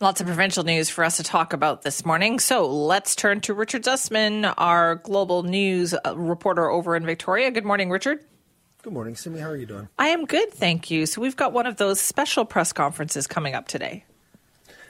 Lots of provincial news for us to talk about this morning. So let's turn to Richard Zussman, our global news uh, reporter over in Victoria. Good morning, Richard. Good morning, Simi. How are you doing? I am good, thank you. So we've got one of those special press conferences coming up today.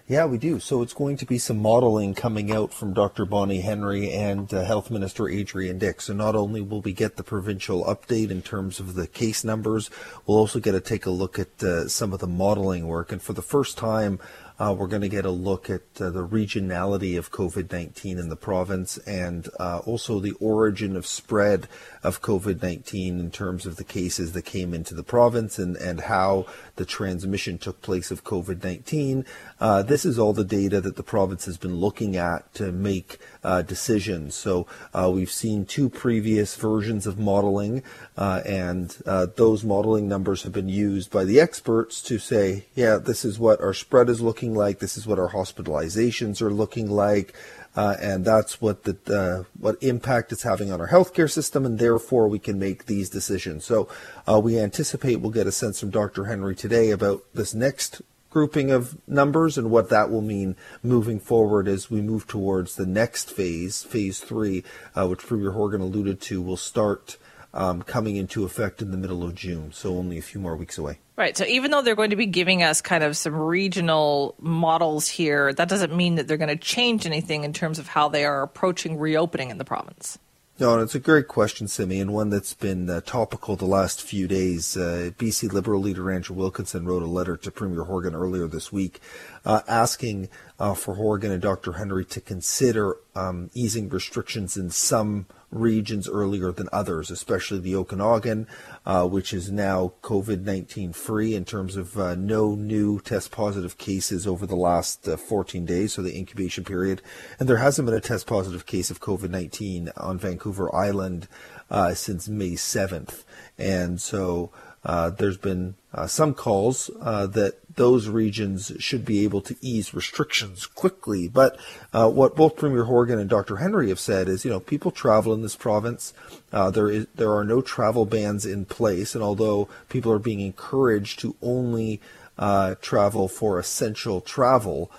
Yeah, we do. So it's going to be some modeling coming out from Dr. Bonnie Henry and uh, Health Minister Adrian Dix. So not only will we get the provincial update in terms of the case numbers, we'll also get to take a look at uh, some of the modeling work. And for the first time, uh, we're going to get a look at uh, the regionality of COVID 19 in the province and uh, also the origin of spread of COVID 19 in terms of the cases that came into the province and, and how the transmission took place of COVID 19. Uh, this is all the data that the province has been looking at to make uh, decisions. So uh, we've seen two previous versions of modeling, and those modeling numbers have been used by the experts to say, yeah, this is what our spread is looking like, this is what our hospitalizations are looking like. Uh, and that's what the uh, what impact it's having on our healthcare system, and therefore we can make these decisions. So uh, we anticipate we'll get a sense from Dr. Henry today about this next grouping of numbers and what that will mean moving forward as we move towards the next phase, phase three, uh, which Premier Horgan alluded to, will start um, coming into effect in the middle of June, so only a few more weeks away. Right. So even though they're going to be giving us kind of some regional models here, that doesn't mean that they're going to change anything in terms of how they are approaching reopening in the province. No, it's a great question, Simi, and one that's been uh, topical the last few days. Uh, BC Liberal leader Andrew Wilkinson wrote a letter to Premier Horgan earlier this week uh, asking uh, for Horgan and Dr. Henry to consider um, easing restrictions in some regions earlier than others, especially the Okanagan, uh, which is now COVID 19 free in terms of uh, no new test positive cases over the last uh, 14 days, so the incubation period. And there hasn't been a test positive case of COVID 19 on Vancouver Island uh, since May 7th. And so uh, there's been uh, some calls uh, that those regions should be able to ease restrictions quickly. But uh, what both Premier Horgan and Dr. Henry have said is, you know, people travel in this province. Uh, there is there are no travel bans in place, and although people are being encouraged to only uh, travel for essential travel,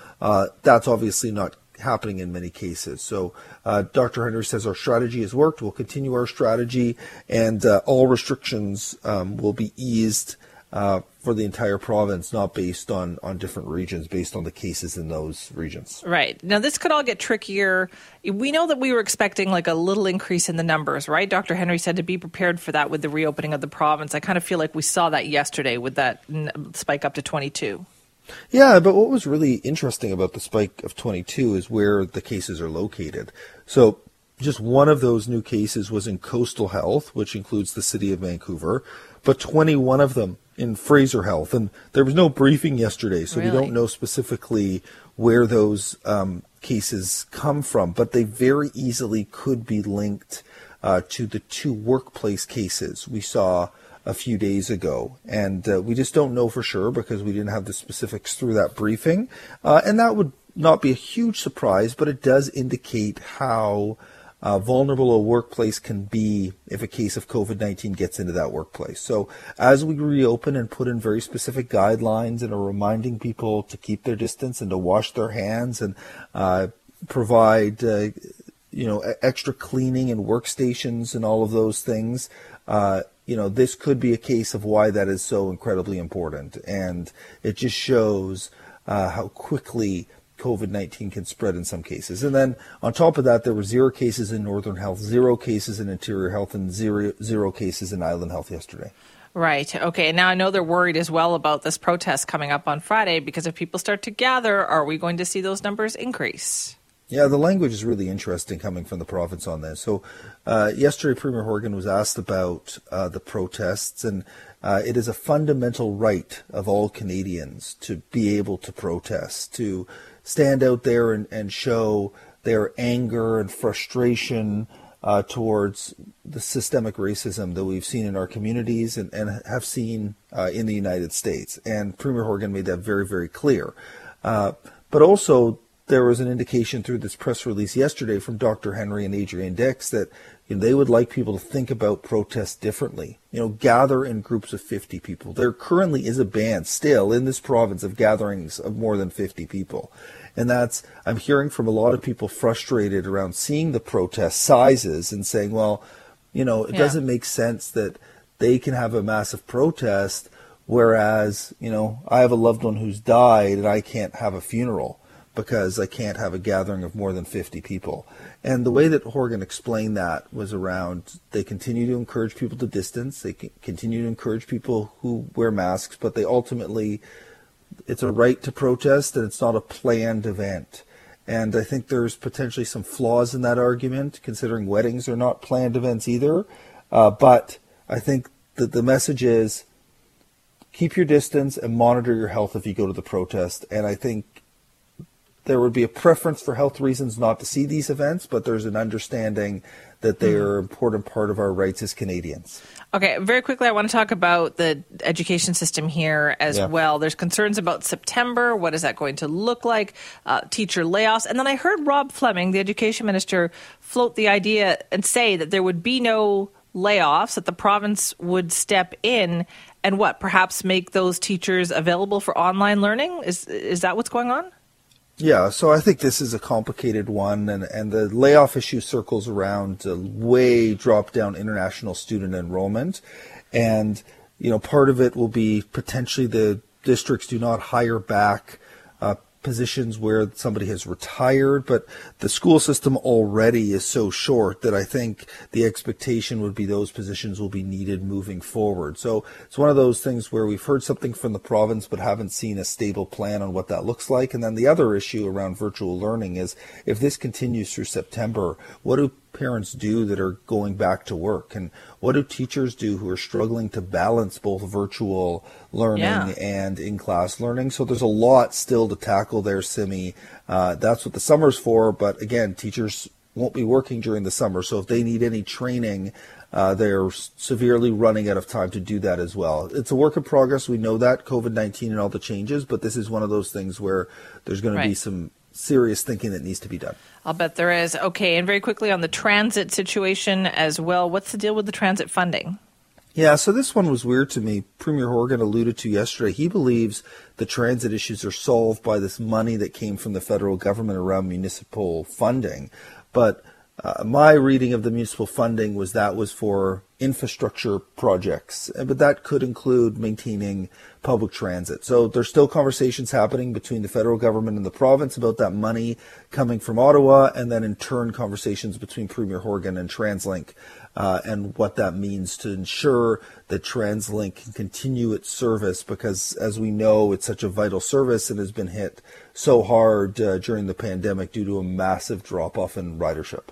that's obviously not happening in many cases. So uh, Dr. Henry says our strategy has worked. We'll continue our strategy, and uh, all restrictions um, will be eased uh, for the entire province, not based on, on different regions, based on the cases in those regions. Right. Now, this could all get trickier. We know that we were expecting like a little increase in the numbers, right? Dr. Henry said to be prepared for that with the reopening of the province. I kind of feel like we saw that yesterday with that spike up to 22. Yeah, but what was really interesting about the spike of 22 is where the cases are located. So just one of those new cases was in coastal health, which includes the city of Vancouver, but 21 of them in Fraser Health. And there was no briefing yesterday, so really? we don't know specifically where those um, cases come from, but they very easily could be linked uh, to the two workplace cases we saw a few days ago. And uh, we just don't know for sure because we didn't have the specifics through that briefing. Uh, and that would not be a huge surprise, but it does indicate how uh, vulnerable a workplace can be if a case of COVID 19 gets into that workplace. So, as we reopen and put in very specific guidelines and are reminding people to keep their distance and to wash their hands and uh, provide uh, you know extra cleaning and workstations and all of those things uh, you know, this could be a case of why that is so incredibly important. And it just shows uh, how quickly COVID 19 can spread in some cases. And then on top of that, there were zero cases in Northern Health, zero cases in Interior Health, and zero, zero cases in Island Health yesterday. Right. Okay. Now I know they're worried as well about this protest coming up on Friday because if people start to gather, are we going to see those numbers increase? Yeah, the language is really interesting coming from the province on this. So, uh, yesterday, Premier Horgan was asked about uh, the protests, and uh, it is a fundamental right of all Canadians to be able to protest, to stand out there and, and show their anger and frustration uh, towards the systemic racism that we've seen in our communities and, and have seen uh, in the United States. And Premier Horgan made that very, very clear. Uh, but also, there was an indication through this press release yesterday from Dr. Henry and Adrian Dix that you know, they would like people to think about protests differently. You know, gather in groups of 50 people. There currently is a ban still in this province of gatherings of more than 50 people. And that's, I'm hearing from a lot of people frustrated around seeing the protest sizes and saying, well, you know, it yeah. doesn't make sense that they can have a massive protest, whereas, you know, I have a loved one who's died and I can't have a funeral because I can't have a gathering of more than 50 people. And the way that Horgan explained that was around they continue to encourage people to distance, they continue to encourage people who wear masks, but they ultimately, it's a right to protest and it's not a planned event. And I think there's potentially some flaws in that argument, considering weddings are not planned events either. Uh, but I think that the message is keep your distance and monitor your health if you go to the protest. And I think there would be a preference for health reasons not to see these events, but there's an understanding that they are an important part of our rights as Canadians. Okay, very quickly, I want to talk about the education system here as yeah. well. There's concerns about September. What is that going to look like? Uh, teacher layoffs. And then I heard Rob Fleming, the education minister, float the idea and say that there would be no layoffs, that the province would step in and what, perhaps make those teachers available for online learning? Is, is that what's going on? Yeah, so I think this is a complicated one, and, and the layoff issue circles around way drop down international student enrollment. And, you know, part of it will be potentially the districts do not hire back uh, positions where somebody has retired, but the school system already is so short that I think the expectation would be those positions will be needed moving forward. So it's one of those things where we've heard something from the province but haven't seen a stable plan on what that looks like. And then the other issue around virtual learning is if this continues through September, what do parents do that are going back to work? And what do teachers do who are struggling to balance both virtual learning yeah. and in class learning? So there's a lot still to tackle there, Simi. Uh, that's what the summer's for. But again, teachers won't be working during the summer. So if they need any training, uh, they're severely running out of time to do that as well. It's a work in progress. We know that COVID 19 and all the changes, but this is one of those things where there's going right. to be some serious thinking that needs to be done. I'll bet there is. Okay, and very quickly on the transit situation as well. What's the deal with the transit funding? Yeah, so this one was weird to me. Premier Horgan alluded to yesterday. He believes the transit issues are solved by this money that came from the federal government around municipal funding. But uh, my reading of the municipal funding was that was for infrastructure projects, but that could include maintaining public transit. So there's still conversations happening between the federal government and the province about that money coming from Ottawa, and then in turn conversations between Premier Horgan and TransLink uh, and what that means to ensure that TransLink can continue its service because, as we know, it's such a vital service and has been hit so hard uh, during the pandemic due to a massive drop off in ridership.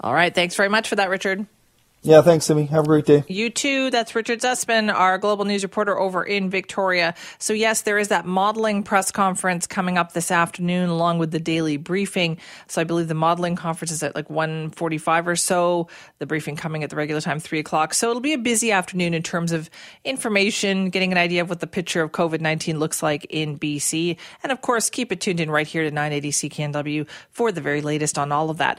All right. Thanks very much for that, Richard. Yeah, thanks, Simi. Have a great day. You too. That's Richard Zussman, our global news reporter over in Victoria. So, yes, there is that modeling press conference coming up this afternoon along with the daily briefing. So, I believe the modeling conference is at like 1.45 or so, the briefing coming at the regular time, 3 o'clock. So, it'll be a busy afternoon in terms of information, getting an idea of what the picture of COVID 19 looks like in BC. And, of course, keep it tuned in right here to 980 CKNW for the very latest on all of that.